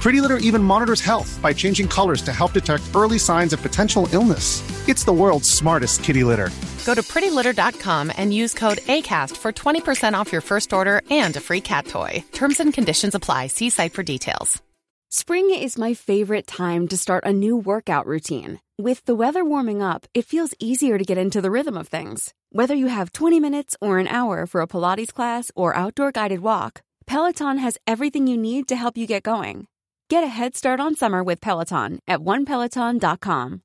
Pretty Litter even monitors health by changing colors to help detect early signs of potential illness. It's the world's smartest kitty litter. Go to prettylitter.com and use code ACAST for 20% off your first order and a free cat toy. Terms and conditions apply. See site for details. Spring is my favorite time to start a new workout routine. With the weather warming up, it feels easier to get into the rhythm of things. Whether you have 20 minutes or an hour for a Pilates class or outdoor guided walk, Peloton has everything you need to help you get going. Get a head start on summer with Peloton at onepeloton.com.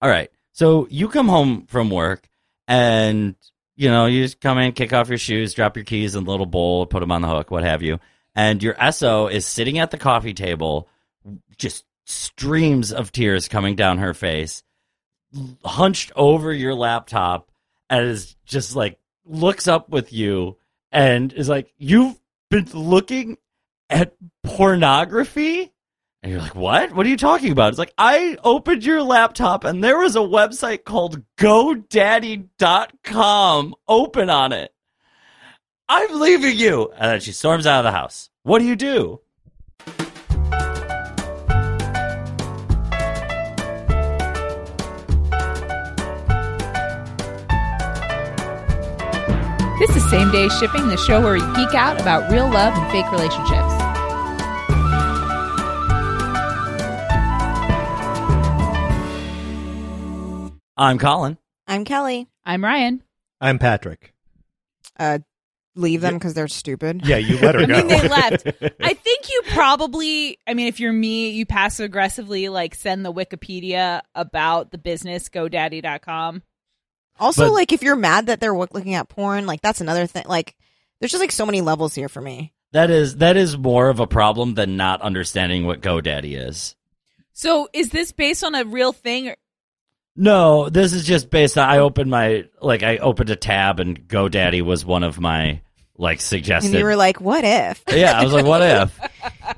All right. So you come home from work and you know, you just come in, kick off your shoes, drop your keys in a little bowl, put them on the hook, what have you. And your SO is sitting at the coffee table, just streams of tears coming down her face, hunched over your laptop, and is just like looks up with you and is like, You've been looking at pornography? And you're like, what? What are you talking about? It's like, I opened your laptop and there was a website called GoDaddy.com open on it. I'm leaving you. And then she storms out of the house. What do you do? This is Same Day Shipping, the show where we geek out about real love and fake relationships. I'm Colin. I'm Kelly. I'm Ryan. I'm Patrick. Uh, leave them because they're stupid. Yeah, you let her I go. mean, they left. I think you probably, I mean, if you're me, you passive aggressively like send the Wikipedia about the business GoDaddy.com. Also, But- like if you're mad that they're looking at porn, like that's another thing. Like, there's just like so many levels here for me. That is that is more of a problem than not understanding what GoDaddy is. So is this based on a real thing? Or, No, this is just based on I opened my like I opened a tab and GoDaddy was one of my like suggested. And you were like, "What if?" yeah, I was like, what if?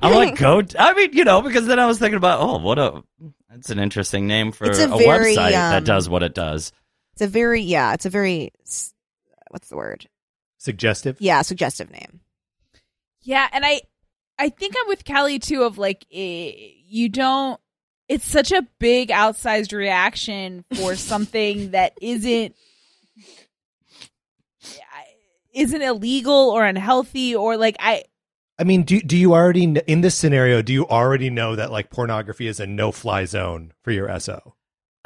I'm like, go. I mean, you know, because then I was thinking about, oh, what a that's an interesting name for It's a, a very, website that um, does what it does. It's a very yeah. It's a very what's the word? Suggestive. Yeah, suggestive name. yeah, and I, I think I'm with Kelly too. Of like, eh, you don't. It's such a big outsized reaction for something that isn't isn't illegal or unhealthy or like I I mean, do do you already kn- in this scenario? Do you already know that like pornography is a no fly zone for your SO?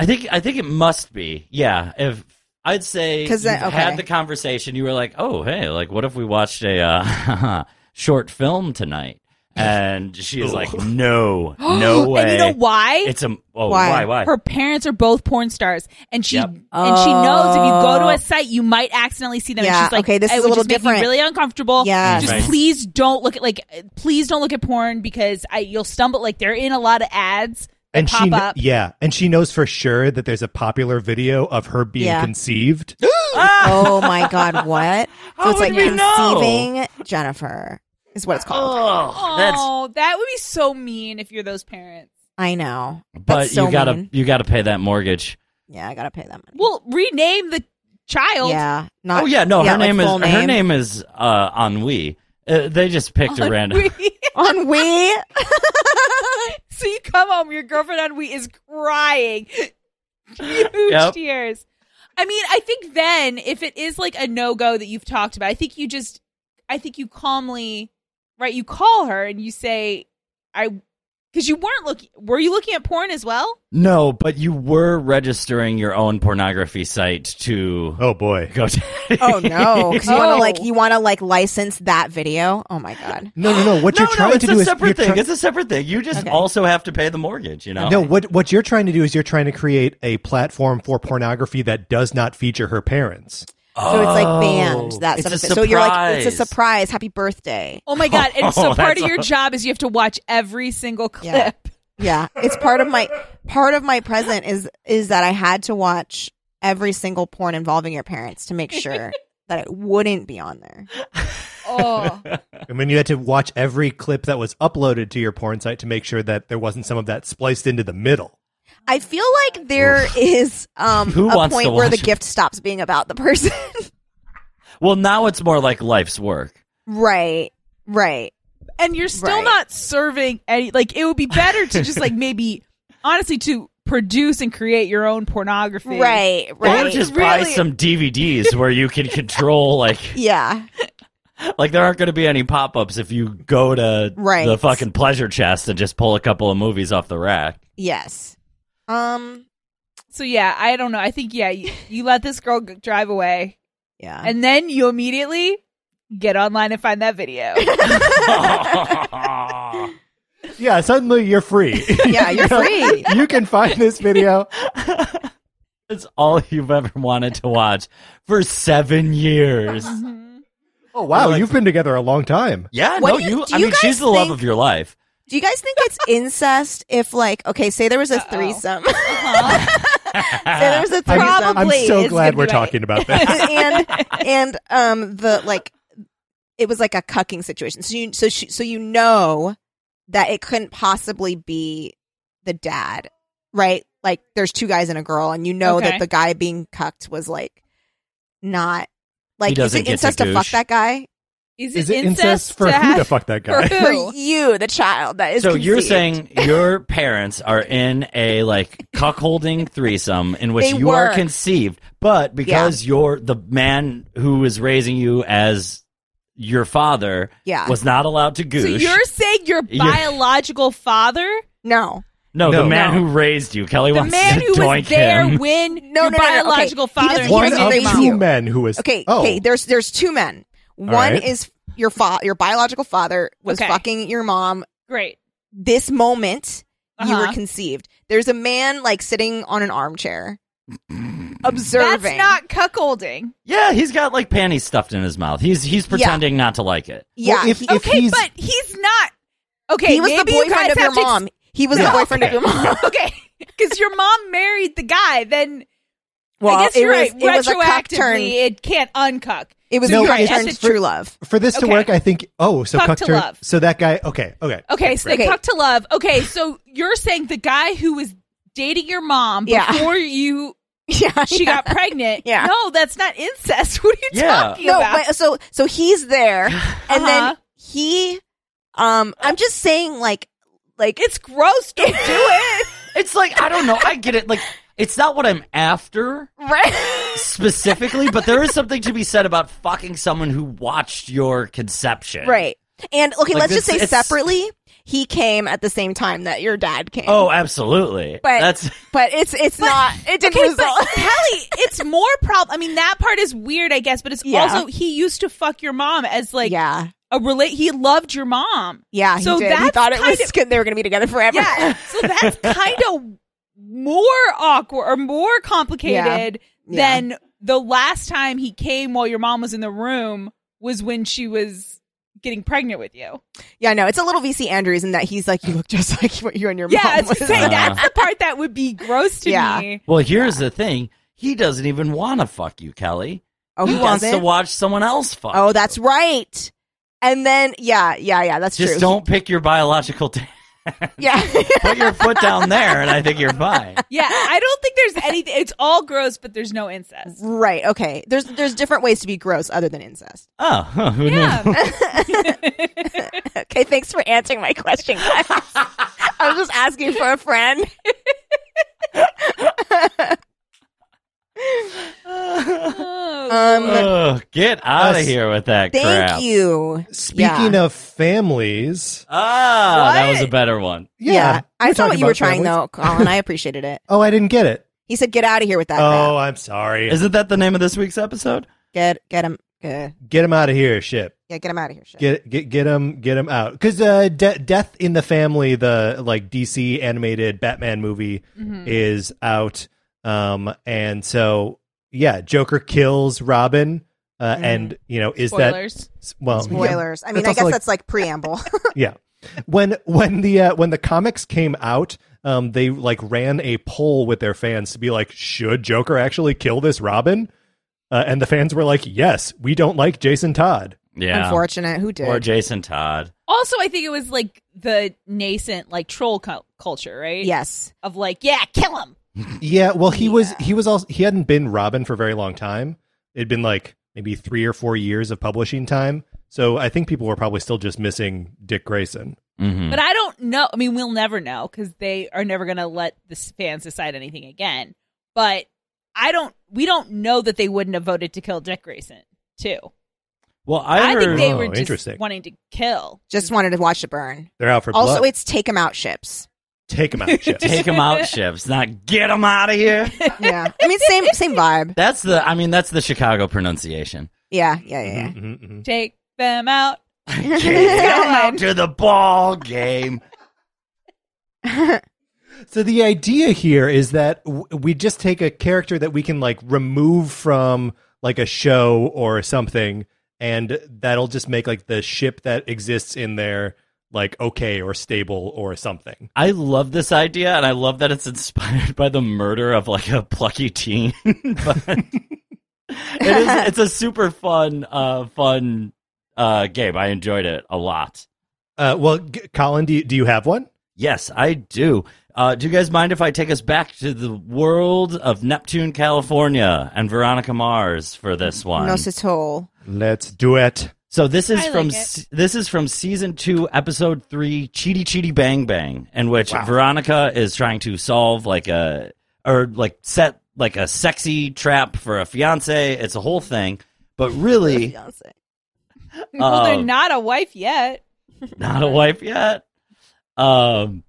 I think I think it must be. Yeah, if I'd say 'Cause you've okay. had the conversation, you were like, oh, hey, like, what if we watched a uh, short film tonight? And she's like, no, no way. And you know why? It's a oh Why? why why? her parents are both porn stars, and she Yep. and she knows if you go to Oh. a site, you might accidentally see them. Yeah, and she's like, okay, this is a little just make me different. really uncomfortable. Yeah, just Right. please don't look at like, please don't look at porn because I you'll stumble. Like they're in a lot of ads that And pop she, kn- up. yeah, and she knows for sure that there's a popular video of her being Yeah. conceived. oh my god, what? So How it's like would we know? conceiving Jennifer is what it's called. Oh, that's Oh, that would be so mean if you're those parents. I know, but That's so you gotta mean. you gotta pay that mortgage. Yeah, I gotta pay that money. Well, rename the child. yeah, not. oh yeah, no, yeah, her like name is full her name is uh Ennui. Uh, they just picked a random. On we. so you come home, your girlfriend on Wii is crying, huge Yep. tears. I mean, I think then if it is like a no go that you've talked about, I think you just, I think you calmly, right? You call her and you say, I, because you weren't looking. Were you looking at porn as well? No, but you were registering your own pornography site to Oh boy. go to. Oh no, because you want to like you want to like license that video. Oh my god. No, no, no. What no, you're trying no, to do is separate you're thing. try- it's a separate thing. You just Okay. also have to pay the mortgage. You know. no. What what you're trying to do is you're trying to create a platform for pornography that does not feature her parents. So it's like oh. banned that Oh, it's stuff. a So you're like it's a surprise. surprise. Happy birthday. Oh my god! And oh, so Oh, part of your all- job is you have to watch every single clip. Yeah. Yeah, it's part of my part of my present is is that I had to watch every single porn involving your parents to make sure that it wouldn't be on there. Oh, I mean, you had to watch every clip that was uploaded to your porn site to make sure that there wasn't some of that spliced into the middle. I feel like there is um Who a wants point where the it? gift stops being about the person. Well, now it's more like life's work. right. Right. and you're still Right. not serving any. Like it would be better to just like maybe honestly to produce and create your own pornography. Right. Right. Or Right. just buy really- some DVDs where you can control like yeah. like there aren't going to be any pop-ups if you go to Right. the fucking pleasure chest and just pull a couple of movies off the rack. Yes. Um So yeah, I don't know. I think yeah, you, you let this girl g- drive away, yeah. and then you immediately get online and find that video. Yeah, suddenly you're free. yeah, you're free. you can find this video. it's all you've ever wanted to watch for seven years. Oh wow, Like- you've been together a long time. Yeah, What no, you- you. I you mean, she's the love of your life. Do you guys think it's incest if like okay, say there was a Uh-oh. threesome. Uh-huh. say there was a I'm, threesome. I'm Probably so glad we're right. talking about that. and and um the like it was like a cucking situation. So you so she, so you know that it couldn't possibly be the dad, right? Like there's two guys and a girl, and you know Okay. that the guy being cucked was like not like is it get to incest to, fuck that guy Is, Is it it incest for to who to fuck that guy? for for you, the child that is. So you're saying your parents are in a like cuckolding threesome in which They you are conceived, but because you're the man who is raising you as your father Yeah. was not allowed to So you're saying your You're- biological father, no, no, No. the man No. who raised you. Kelly the wants man to who was there him. when No, your no, no, no, okay. biological He father he One of two you. you. men who was Okay, Oh, okay. There's there's two men. One right. is your fa- your biological father was Okay. fucking your mom. Great. This moment you were Uh-huh. conceived. There's a man like sitting on an armchair, observing. That's not cuckolding. Yeah, he's got like panties stuffed in his mouth. He's he's pretending not to like it. Yeah, Well, if- he, if okay, he's- but he's not. Okay, he was the maybe you boyfriend guys of your have to ex- mom. He was Yeah, the boyfriend okay. of your mom. okay, because your mom married the guy. Then Well, I guess you're was right. it was a cuck Retroactively, turn. it can't uncuck. It was No, a cuck it's- turn to true love. for this to Okay. work, I think. Oh, so Fuck cuck to turn- love. So that guy. Okay, okay. Okay, so they Okay. cuck to love. Okay, so you're saying the guy who was dating your mom Yeah. before you Yeah, she yeah. got pregnant. Yeah. No, that's not incest. What are you Yeah. talking no. about? Wait, so so he's there, and Uh-huh. then he. Um, I'm just saying, like, like It's gross. Don't do it. It's like I don't know. I get it. Like it's not what I'm after right. specifically, but there is something to be said about fucking someone who watched your conception. Right. And okay, Like, let's just say this- it's- separately, he came at the same time that your dad came. Oh, absolutely. But- That's but it's it's not. It didn't Okay, result. but Kelly, it's more problem. I mean, that part is weird, I guess, but it's Yeah. also he used to fuck your mom as like yeah, a relate. He loved your mom. yeah. He So did. He that's thought it kind was of- good. They were going to be together forever. Yeah, so that's kind of more awkward or more complicated Yeah. than the last time he came while your mom was in the room was when she was getting pregnant with you. yeah. No, it's a little VC Andrews in that he's like, you look just like what you and your Yeah, mom Yeah, was was. saying Uh. that's the part that would be gross to Yeah. me. well. Here's the thing. He doesn't even want to fuck you, Kelly. oh, he, he wants to watch someone else fuck. Oh, you. that's right. And then yeah, yeah, yeah. That's just true. don't pick your biological. T- Yeah. Put your foot down there, and I think you're fine. Yeah, I don't think there's anything. It's all gross, but there's no incest. right. Okay. There's there's different ways to be gross other than incest. Oh, huh, who Yeah. knew? Okay. Thanks for answering my question. I was just asking for a friend. Oh, Um, Oh, get out of Us- here with that thank crap. you. Speaking Yeah. of families, Ah, that What? was a better one. yeah, Yeah, I we're saw talking what you were about trying families. though, Colin. I appreciated it. Oh, I didn't get it. He said, "Get out of here with that Oh, crap. I'm sorry. Isn't that the name of this week's episode? Get get him. Uh, Get him out of here, ship. yeah, get him out of here. Shit. Get get get him get him out because uh, De- Death in the Family, the like DC animated Batman movie, Mhm. is out. Um, and so yeah, Joker kills Robin. Uh, Mhm. and you know, is Spoilers. that well yeah. Spoilers. I mean, That's I guess like- that's like preamble. yeah when when the uh, when the comics came out um they like ran a poll with their fans to be like should joker actually kill this robin uh, and the fans were like yes we don't like jason todd Yeah. Unfortunate. Who did? Or Jason Todd. Also, I think it was like the nascent like troll cul- culture, right? yes. Of like, yeah, kill him. Yeah well he was he was also he hadn't been robin for a very long time it'd been like maybe three or four years of publishing time so i think people were probably still just missing dick grayson hmm But I don't know. I mean, we'll never know because they are never going to let the fans decide anything again. But I don't. We don't know that they wouldn't have voted to kill Dick Grayson too. Well, I, I, heard. think they Oh, were just interesting. wanting to kill. Just wanted to watch it burn. they're out for Also, blood it's take 'em out ships. Take them out chips. Take them out ships, not get them out of here. Yeah. I mean, same same vibe. That's the. I mean, that's the Chicago pronunciation. Yeah. Yeah. Yeah. yeah. Mhm, mhm. Take them out. Get them out to the ball game. So the idea here is that w- we just take a character that we can like remove from like a show or something, and that'll just make like the ship that exists in there like okay or stable or something. I love this idea, and I love that it's inspired by the murder of like a plucky teen. but it is. It's a super fun, uh, fun uh, game. I enjoyed it a lot. Uh, well, G- Colin, do you, do you have one? Yes, I do. Uh, do you guys mind if I take us back to the world of Neptune, California, and Veronica Mars for this one? No Satol. Let's do it. So this is I from like se- this is from season two, episode three, Cheatty Cheatty Bang Bang, in which Veronica is trying to solve like a or like set like a sexy trap for a fiance. It's a whole thing, but really Beyonce. well, they're Um, not a wife yet. not a wife yet. Um,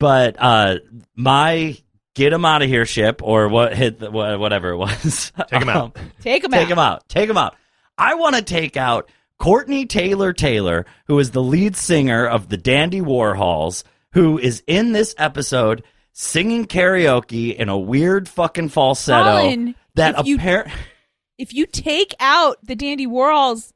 but uh, my get him out of here ship or what hit the, whatever it was. Take 'em out. Um, Take them out. take out. him out. Take him out. I want to take out Courtney Taylor Taylor, who is the lead singer of the Dandy Warhols, who is in this episode singing karaoke in a weird fucking falsetto Colin, that if you- apparently. If you take out the Dandy Warhols,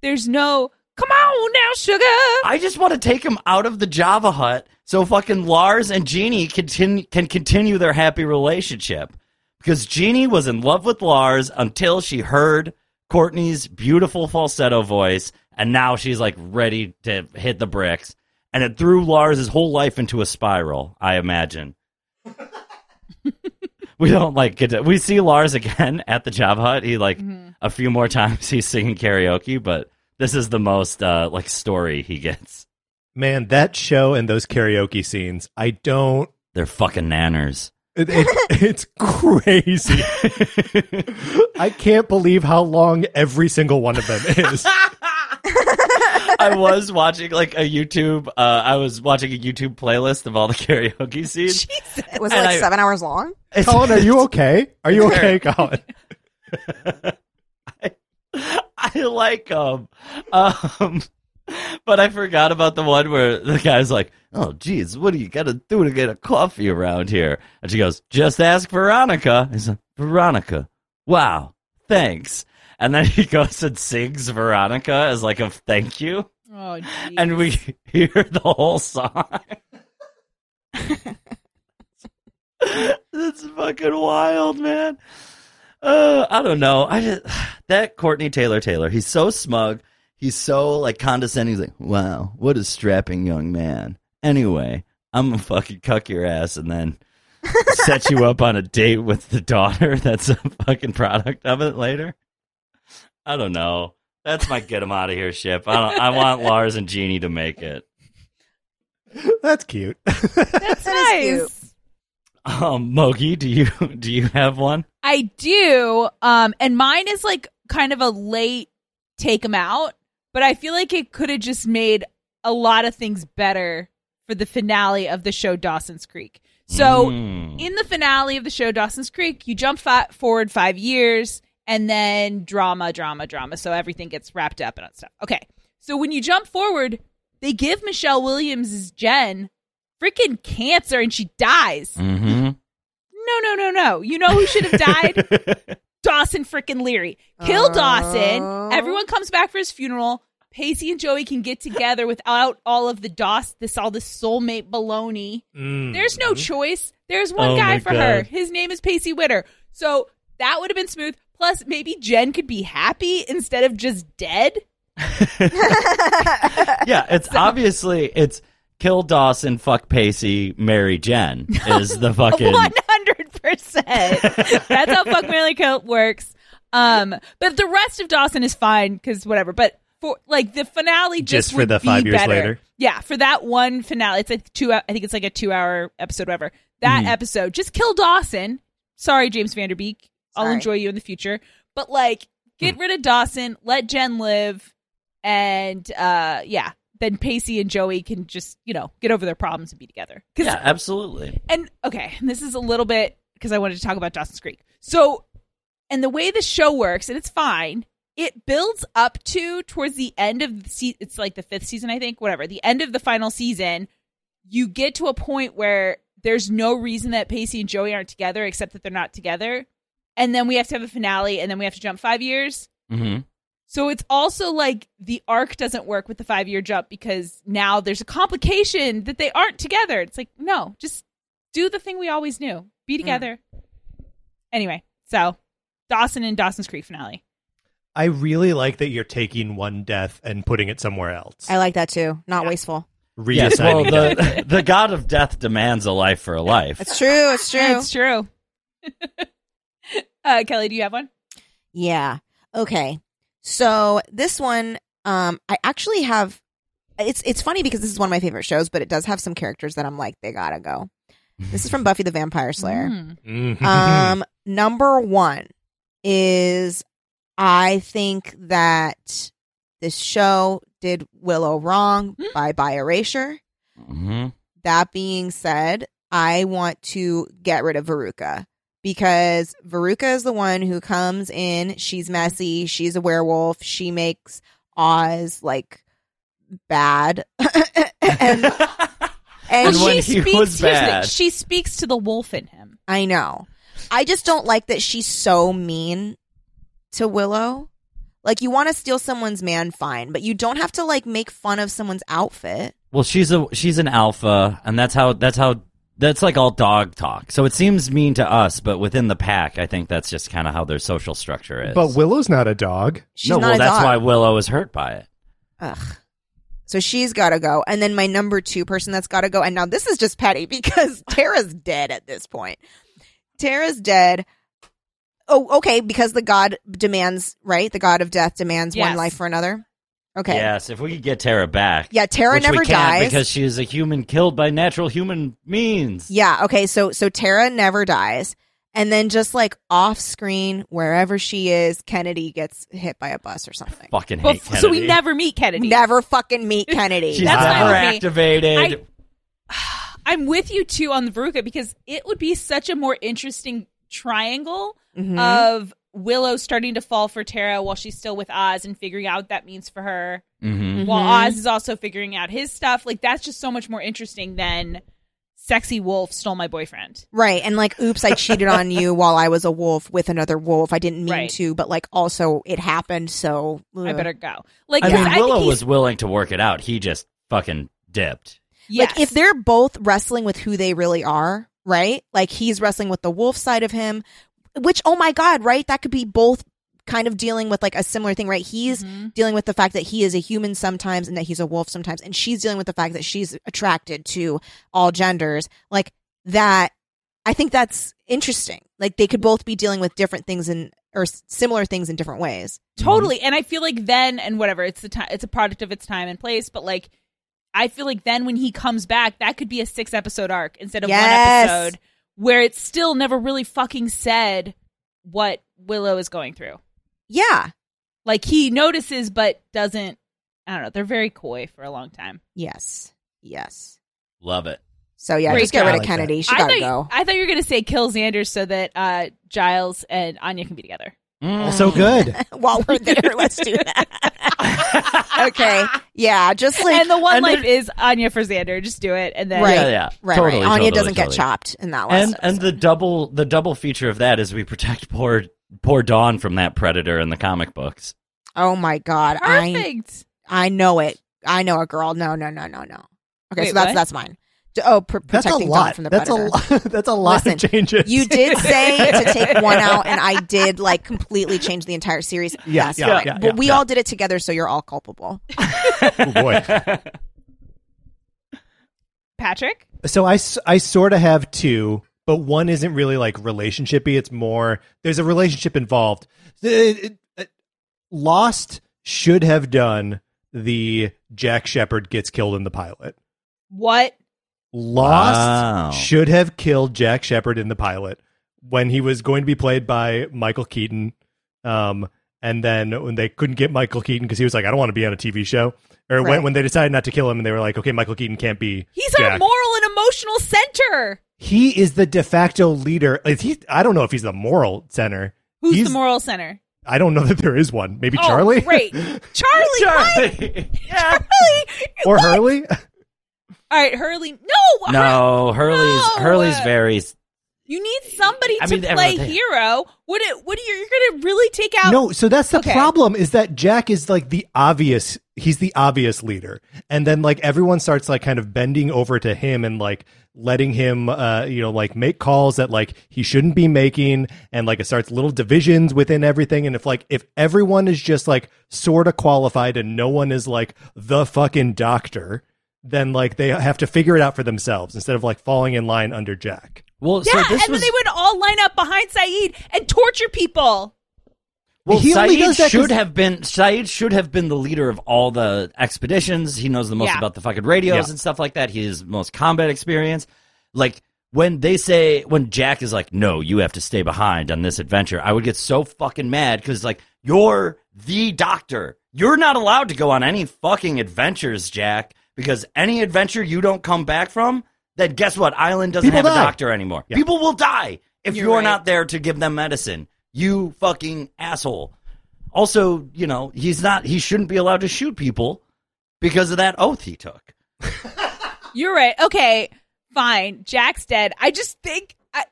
there's no. Come on now, sugar. I just want to take him out of the Java hut so fucking Lars and Jeannie continue, can continue their happy relationship. Because Jeannie was in love with Lars until she heard Courtney's beautiful falsetto voice, and now she's like ready to hit the bricks. And it threw Lars' whole life into a spiral, I imagine. we don't like get to, we see Lars again at the job hut. He like a few more times he's singing karaoke, but this is the most uh like story he gets. Man, that show and those karaoke scenes, I don't. They're fucking nanners. It, it, it's crazy. I can't believe how long every single one of them is. I was watching like a YouTube. Uh, I was watching a YouTube playlist of all the karaoke scenes. Was it And like I- seven hours long? Colin, are you okay? Are you okay, Colin? I like them, um, but I forgot about the one where the guy's like, "Oh, geez, what do you got to do to get a coffee around here?" And she goes, "Just ask Veronica." He's like, "Veronica, wow, thanks." And then he goes and sings Veronica as like a thank you. Oh, geez. and we hear the whole song. That's fucking wild, man. Uh, I don't know. I just that Courtney Taylor Taylor. He's so smug. He's so like condescending. He's like, "Wow, what a strapping young man." Anyway, I'm gonna fucking cuck your ass and then set you up on a date with the daughter that's a fucking product of it later. I don't know. That's my get him out of here ship. I don't, I want Lars and Jeannie to make it. That's cute. That's That is nice. Um, Mogi, do you do you have one? I do. Um, and mine is like kind of a late take him out, but I feel like it could have just made a lot of things better for the finale of the show Dawson's Creek. So Mm. in the finale of the show Dawson's Creek, you jump fa- forward five years and then drama, drama, drama. So everything gets wrapped up and stuff. Okay. So when you jump forward, they give Michelle Williams' Jen freaking cancer and she dies. Mm-hmm. No, no, no, no. You know who should have died? Dawson freaking Leary. Kill Oh. Dawson. Everyone comes back for his funeral. Pacey and Joey can get together without all of the DOS, this all this soulmate baloney. Mm. There's no choice. There's one Oh guy my for her. His name is Pacey Witter. So that would have been smooth. Plus, maybe Jen could be happy instead of just dead. yeah, it's obviously it's kill Dawson, fuck Pacey, marry Jen is the fucking One hundred percent. That's how fuck Marry Kill works. Um, but the rest of Dawson is fine because whatever. But for like the finale, just, Just for would the be five years better. later? Yeah, for that one finale, it's like two. I think it's like a two-hour episode, whatever. That Mhm. episode, just kill Dawson. Sorry, James Van Der Beek. I'll Sorry. enjoy you in the future, but like, get rid of Dawson, let Jen live, and uh, yeah, then Pacey and Joey can just you know get over their problems and be together. Yeah, absolutely. and okay, this is a little bit because I wanted to talk about Dawson's Creek. So, and the way the show works, and it's fine. It builds up to towards the end of the se- it's like the fifth season, I think. Whatever, the end of the final season, you get to a point where there's no reason that Pacey and Joey aren't together, except that they're not together. And then we have to have a finale, and then we have to jump five years. hmm So it's also like the arc doesn't work with the five year jump because now there's a complication that they aren't together. It's like, no, just do the thing we always knew be together. Anyway, so Dawson and Dawson's Creek finale. I really like that you're taking one death and putting it somewhere else. I like that too. Not wasteful. Yes, well, the the god of death demands a life for a life. It's true. It's true. It's true. uh, Kelly, do you have one? Yeah. Okay. So this one, um, I actually have. It's it's funny because this is one of my favorite shows, but it does have some characters that I'm like they gotta go. This is from Buffy the Vampire Slayer. Mm. Um, number one is I think that this show did Willow wrong by by erasure. hmm That being said, I want to get rid of Veruca because Veruca is the one who comes in. She's messy. She's a werewolf. She makes Oz like bad. and and Well, when she he speaks. was here's the thing. She speaks to the wolf in him. I know. I just don't like that she's so mean to Willow. Like you want to steal someone's man, fine, but you don't have to like make fun of someone's outfit. Well, she's a she's an alpha, and that's how that's how that's like all dog talk. So it seems mean to us, but within the pack, I think that's just kind of how their social structure is. but Willow's not a dog. She's no, not well, a that's dog. why Willow is hurt by it. Ugh. So she's got to go. And then my number two person that's got to go. And now this is just petty because Tara's dead at this point. Tara's dead. Oh, okay. Because the god demands, right? The god of death demands one life for another. Okay. Yes, if we could get Tara back. Yeah, Tara which never we can't dies. because she is a human killed by natural human means. Yeah. Okay. So so Tara never dies, and then just like off screen, wherever she is, Kennedy gets hit by a bus or something. Fucking Well, hate so we never meet Kennedy. Never fucking meet Kennedy. She's That's fine never with activated. I'm with you too on the Veruca because it would be such a more interesting triangle Mhm. of Willow starting to fall for Tara while she's still with Oz and figuring out what that means for her, Mhm. while Mhm. Oz is also figuring out his stuff. Like that's just so much more interesting than sexy wolf stole my boyfriend. Right. And like, oops, I cheated on you while I was a wolf with another wolf. I didn't mean Right. to, but like also it happened. So I better go. Like I 'cause mean, think Willow he's- was willing to work it out. He just fucking dipped. yes. like if they're both wrestling with who they really are, right? Like he's wrestling with the wolf side of him, which oh my god, right? That could be both kind of dealing with like a similar thing, right? He's Mhm. dealing with the fact that he is a human sometimes and that he's a wolf sometimes, and she's dealing with the fact that she's attracted to all genders. Like that, I think that's interesting. Like they could both be dealing with different things in or similar things in different ways. Totally. And I feel like then and whatever, it's the time it's a product of its time and place, but like I feel like then when he comes back, that could be a six episode arc instead of Yes. one episode where it's still never really fucking said what Willow is going through. Yeah. Like he notices but doesn't I don't know, they're very coy for a long time. Yes. Yes. Love it. So yeah, Great just get rid of like Kennedy. She I gotta thought, go. I thought you were gonna say kill Xander so that uh Giles and Anya can be together. Mm. Also good. While we're there, let's do that. okay. Yeah. Just like and the one and life is Anya for Xander. Just do it and then Right. Yeah, yeah. right, Totally, right. Anya totally, doesn't totally. get chopped in that last And and the double the double feature of that is we protect poor poor Dawn from that predator in the comic books. Oh my god. I perfect. I know it. I know a girl. No, no, no, no, no. Okay, Wait, so that's what? that's mine. D- Oh, pr- That's a protecting Dawn lot. from the That's a predator. lot. That's a lot Listen, of changes. You did say to take one out, and I did like completely change the entire series. Yeah, That's yeah, fine. yeah, but yeah, we yeah. all did it together, so you're all culpable. oh boy. Patrick? So I, I sort of have two, but one isn't really like relationshipy. It's more there's a relationship involved. It- it- it- Lost should have done the Jack Shephard gets killed in the pilot. What? Lost Wow. should have killed Jack Shephard in the pilot when he was going to be played by Michael Keaton. Um, and then when they couldn't get Michael Keaton because he was like, I don't want to be on a TV show. Or when, Right. when they decided not to kill him and they were like, okay, Michael Keaton can't be. He's our moral and emotional center. He is the de facto leader. Is he? I don't know if he's the moral center. Who's He's- the moral center? I don't know that there is one. Maybe Oh, Charlie, Great. Charlie. What? Charlie. yeah. Charlie. or What? Hurley. All right, Hurley. No. Hur- No, Hurley's No! Hurley's very You need somebody I to mean, play hero. What? It, what? Are you, you're going to really take out? No, so that's the Okay. problem is that Jack is like the obvious he's the obvious leader. And then like everyone starts like kind of bending over to him and like letting him uh you know like make calls that like he shouldn't be making and like it starts little divisions within everything and if like if everyone is just like sort of qualified and no one is like the fucking doctor then like they have to figure it out for themselves instead of like falling in line under Jack. well. Yeah, so this and was then they would all line up behind Sayid and torture people. well. He Sayid does should have been Sayid should have been the leader of all the expeditions. He knows the most Yeah. about the fucking radios Yeah. and stuff like that. He has most combat experience. Like when they say when Jack is like, "No, you have to stay behind on this adventure," I would get so fucking mad because like you're the doctor. You're not allowed to go on any fucking adventures, Jack. Because any adventure you don't come back from, then guess what? Island doesn't People have a doctor anymore. Yeah. People will die if You're you're, right. not there to give them medicine. You fucking asshole. Also, you know, he's not. He shouldn't be allowed to shoot people because of that oath he took. You're right. Okay, fine. Jack's dead. I just think I,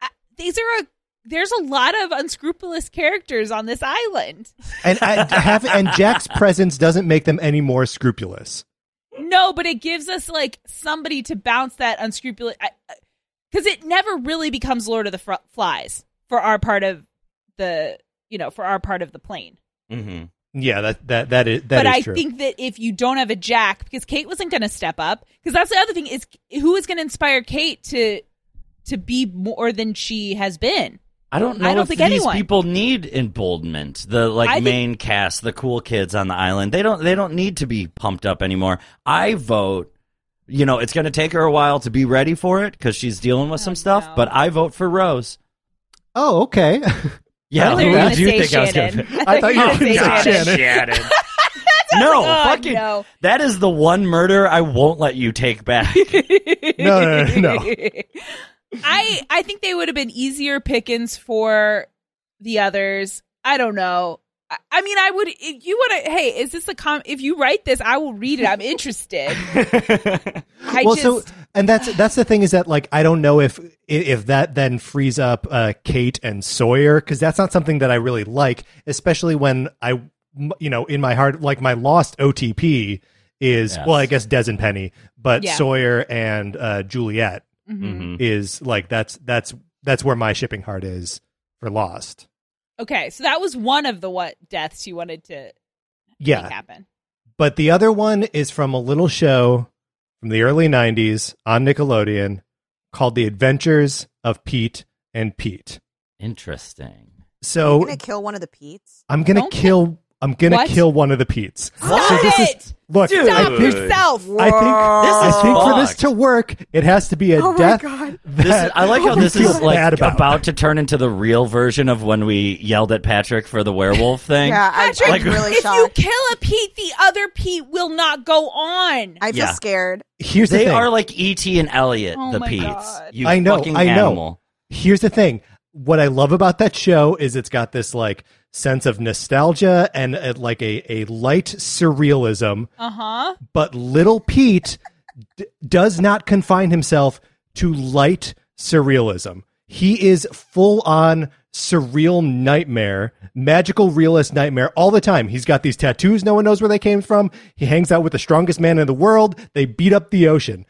I, these are a. There's a lot of unscrupulous characters on this island. And I have and Jack's presence doesn't make them any more scrupulous. No, but it gives us like somebody to bounce that unscrupulous because it never really becomes Lord of the Fr- Flies for our part of the you know for our part of the plane. Mm-hmm. Yeah, that that that is that but is I true. think that if you don't have a Jack, because Kate wasn't going to step up, because that's the other thing is who is going to inspire Kate to to be more than she has been. I don't know I don't if think these anyone- people need emboldenment. The like I think- main cast, the cool kids on the island, they don't they don't need to be pumped up anymore. I vote. You know, it's going to take her a while to be ready for it because she's dealing with some stuff. no. But I vote for Rose. oh, okay. Yeah, I thought you who were did gonna you say think I was going to? I thought you were gonna gonna say say Shannon. Shannon. no, Oh, fucking. no. That is the one murder I won't let you take back. No, no, no, no. I I think they would have been easier pickings for the others. I don't know. I, I mean, I would. If you want to, hey, is this a com? If you write this, I will read it. I'm interested. I well, just, so and that's that's the thing is that like I don't know if if that then frees up uh, Kate and Sawyer because that's not something that I really like, especially when I you know in my heart like my lost OTP is Yes. well I guess Des and Penny, but Yeah. Sawyer and uh, Juliet Mhm. Mhm. is like that's that's that's where my shipping heart is for Lost. Okay, so that was one of the what deaths you wanted to Yeah. make happen. But the other one is from a little show from the early 90s on Nickelodeon called The Adventures of Pete and Pete. Interesting. So I'm gonna kill one of the Pete's. I'm going to Don't kill I'm going to What? kill one of the Petes. Stop So this is- it! Look, Dude. I think yourself! I think This I is think for this to work, it has to be a Oh my death. God. This is, I like how this feel is like about. about. to turn into the real version of when we yelled at Patrick for the werewolf thing. Yeah, I, Patrick, I'm really if you kill a Pete, the other Pete will not go on. I feel Yeah. scared. Here's the They thing. are like E.T. and Elliot, Oh the my Pete's. God. You I know, fucking I know. animal. Here's the thing. What I love about that show is it's got this like sense of nostalgia and uh, like a, a light surrealism, Uh huh. but little Pete d- does not confine himself to light surrealism. He is full on surreal nightmare, magical realist nightmare all the time. He's got these tattoos no one knows where they came from. He hangs out with the strongest man in the world. They beat up the ocean.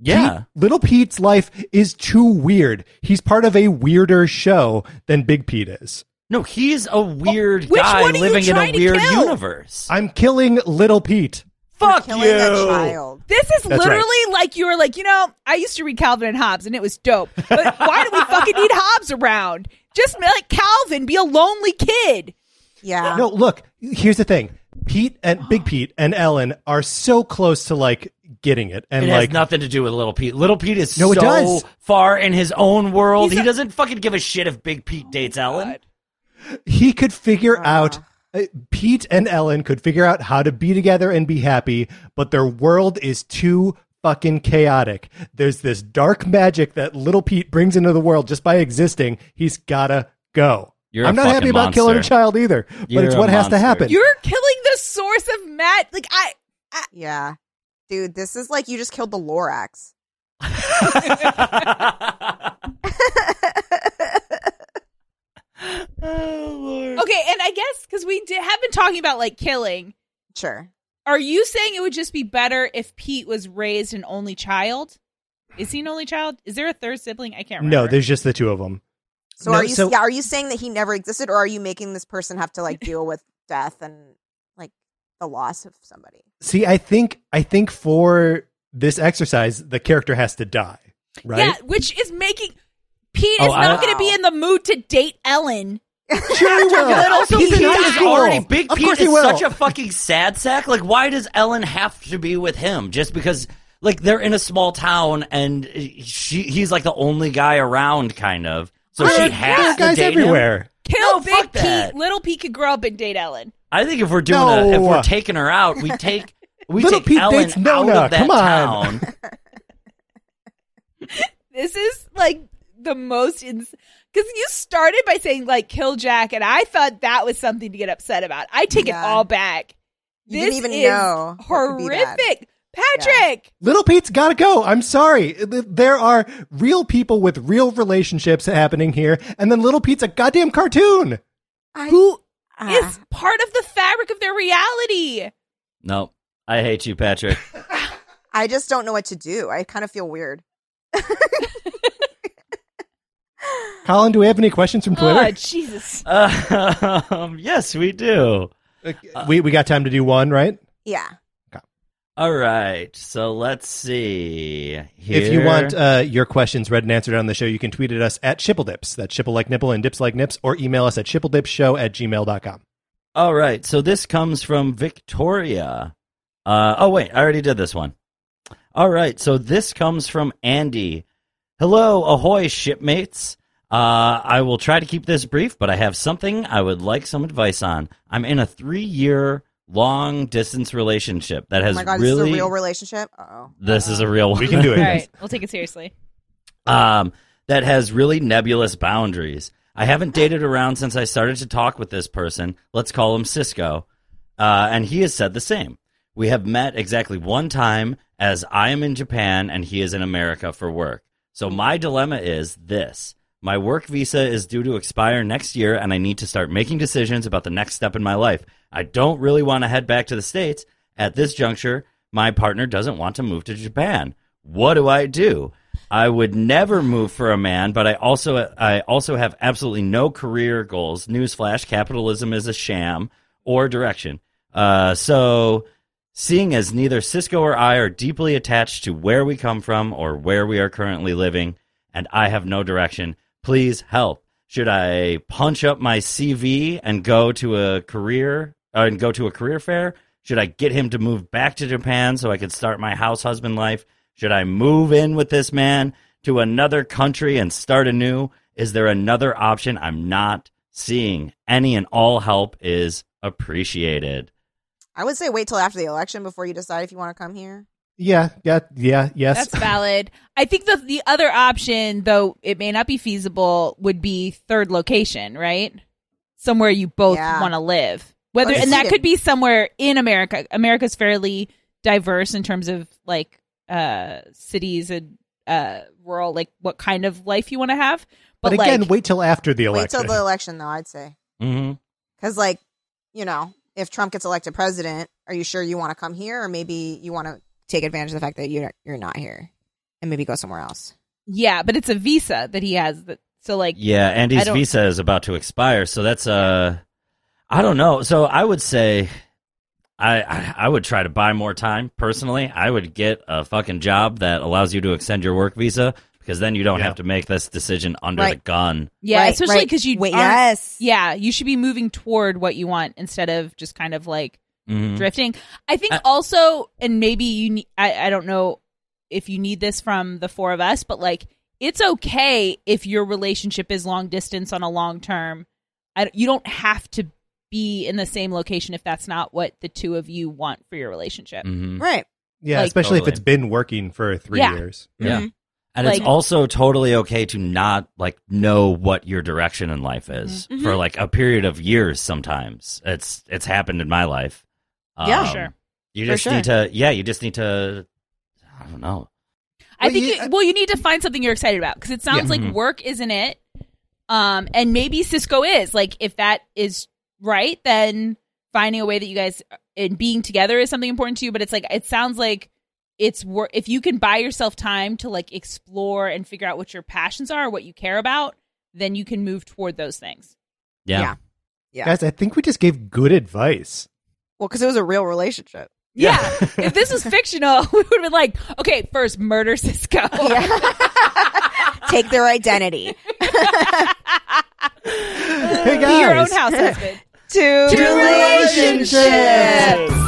Yeah. Pete- little Pete's life is too weird. He's part of a weirder show than Big Pete is. No, he's a weird which guy one are you living in a weird kill? universe. I'm killing little Pete. Fuck you. a child. This is That's literally like you were like, you know, I used to read Calvin and Hobbes and it was dope. But why do we fucking need Hobbes around? Just let Calvin be a lonely kid. Yeah. No, look, here's the thing. Pete and Big Pete and Ellen are so close to like getting it. And It like has nothing to do with Little Pete. Little Pete is No, it so does. far in his own world. He's he a- doesn't fucking give a shit if Big Pete dates Ellen. He could figure out uh, Pete and Ellen could figure out how to be together and be happy, but their world is too fucking chaotic. There's this dark magic that little Pete brings into the world just by existing. He's gotta go. You're a I'm not happy fucking about killing a child either, but You're it's what has to happen. You're killing the source of Matt. Like I, Yeah. Dude, this is like you just killed the Lorax. oh, Lord. okay, and I guess because we did, have been talking about like killing. Sure. Are you saying it would just be better if Pete was raised an only child? Is he an only child? Is there a third sibling? I can't remember. no, there's just the two of them. So No, are you so- yeah, are you saying that he never existed or are you making this person have to like deal with death and like the loss of somebody? See, I think I think for this exercise, the character has to die, right? Yeah, which is making Pete Oh, is not going to be in the mood to date Ellen. Sure he will. And also, He's Pete in high school. already Big Of Pete course is such a fucking sad sack. Like, why does Ellen have to be with him? Just because, like, they're in a small town and she he's like the only guy around, kind of. So There she are- has there are to guys date him. everywhere. Kill No, Big Pete. that. Little Pete could grow up and date Ellen. I think if we're doing a, if we're taking her out, we take we Little take Pete Ellen dates Nona. out of that Come on. town. This is like the most ins because you started by saying like kill Jack, and I thought that was something to get upset about. I take Yeah. it all back. You this didn't even is know what could be bad. horrific. Patrick, Little Pete's got to go. I'm sorry. There are real people with real relationships happening here, and then Little Pete's a goddamn cartoon. I, who is Ah. part of the fabric of their reality. No, I hate you, Patrick. I just don't know what to do. I kind of feel weird. Colin, do we have any questions from Twitter? Oh, Jesus. um, yes, we do. we we got time to do one, right? Yeah. All right, so let's see. If you want uh, your questions read and answered on the show, you can tweet at us at Shippledips. That's shipple like nipple and dips like nips, or email us at shippledipshow at gmail.com. All right, so this comes from Victoria. Uh, oh, wait, I already did this one. All right, so this comes from Andy. Hello, ahoy, shipmates. Uh, I will try to keep this brief, but I have something I would like some advice on. I'm in a three year long distance relationship that has oh my god, really. this is a real relationship. Oh. This is a real one. We can do it. All right, we'll take it seriously. um, that has really nebulous boundaries. I haven't dated around since I started to talk with this person. Let's call him Cisco. Uh, and he has said the same. We have met exactly one time as I am in Japan and he is in America for work. So my dilemma is this. My work visa is due to expire next year and I need to start making decisions about the next step in my life. I don't really want to head back to the States. At this juncture, my partner doesn't want to move to Japan. What do I do? I would never move for a man, but I also I also have absolutely no career goals. Newsflash: capitalism is a sham or direction. Uh, so, seeing as neither Cisco or I are deeply attached to where we come from or where we are currently living, and I have no direction, please help. Should I punch up my CV and go to a career uh, and go to a career fair? Should I get him to move back to Japan so I could start my house husband life? Should I move in with this man to another country and start anew? Is there another option I'm not seeing? Any and all help is appreciated. I would say wait till after the election before you decide if you want to come here. Yeah, yeah, yeah, yes. That's valid. I think the the other option, though it may not be feasible, would be third location, right? Somewhere you both Yeah. want to live. Whether and that could be somewhere in America. America's fairly diverse in terms of like uh cities and uh rural like what kind of life you want to have. but But, again, like, wait till after the election. Wait till the election, though. I'd say hmm because, like, you know, if Trump gets elected president, are you sure you want to come here, or maybe you want to take advantage of the fact that you're you're not here and maybe go somewhere else? yeah, but it's a visa that he has that so like Yeah, Andy's visa is about to expire, so that's uh, I don't know. So I would say, I, I I would try to buy more time. Personally, I would get a fucking job that allows you to extend your work visa because then you don't Yeah. have to make this decision under the gun. yeah, Right, especially right. because you wait. Yes. yeah, you should be moving toward what you want instead of just kind of like Mhm. drifting. I think Uh, also, and maybe you need, I, I don't know if you need this from the four of us, but like, it's okay if your relationship is long distance on a long term. I, you don't have to be in the same location if that's not what the two of you want for your relationship. Mhm. Right. yeah, like- especially if it's been working for three Yeah. years. Yeah. Mhm. And it's also totally okay to not like know what your direction in life is Mhm. for like a period of years sometimes. It's it's happened in my life. Yeah. Um, Sure. You just sure. need to yeah, you just need to I don't know. I Well, think yeah, you, well, you need to find something you're excited about because it sounds Yeah. like Mhm. work isn't it. Um, and maybe Cisco is like if that is right, then finding a way that you guys and being together is something important to you. But it's like it sounds like it's work if you can buy yourself time to like explore and figure out what your passions are, what you care about, then you can move toward those things. Yeah. Yeah. Yeah. Guys, I think we just gave good advice. Well, because it was a real relationship. Yeah. if this was fictional, we would have been like, okay, first murder Cisco. Take their identity. Hey Be your own house husband. Two, relationships. How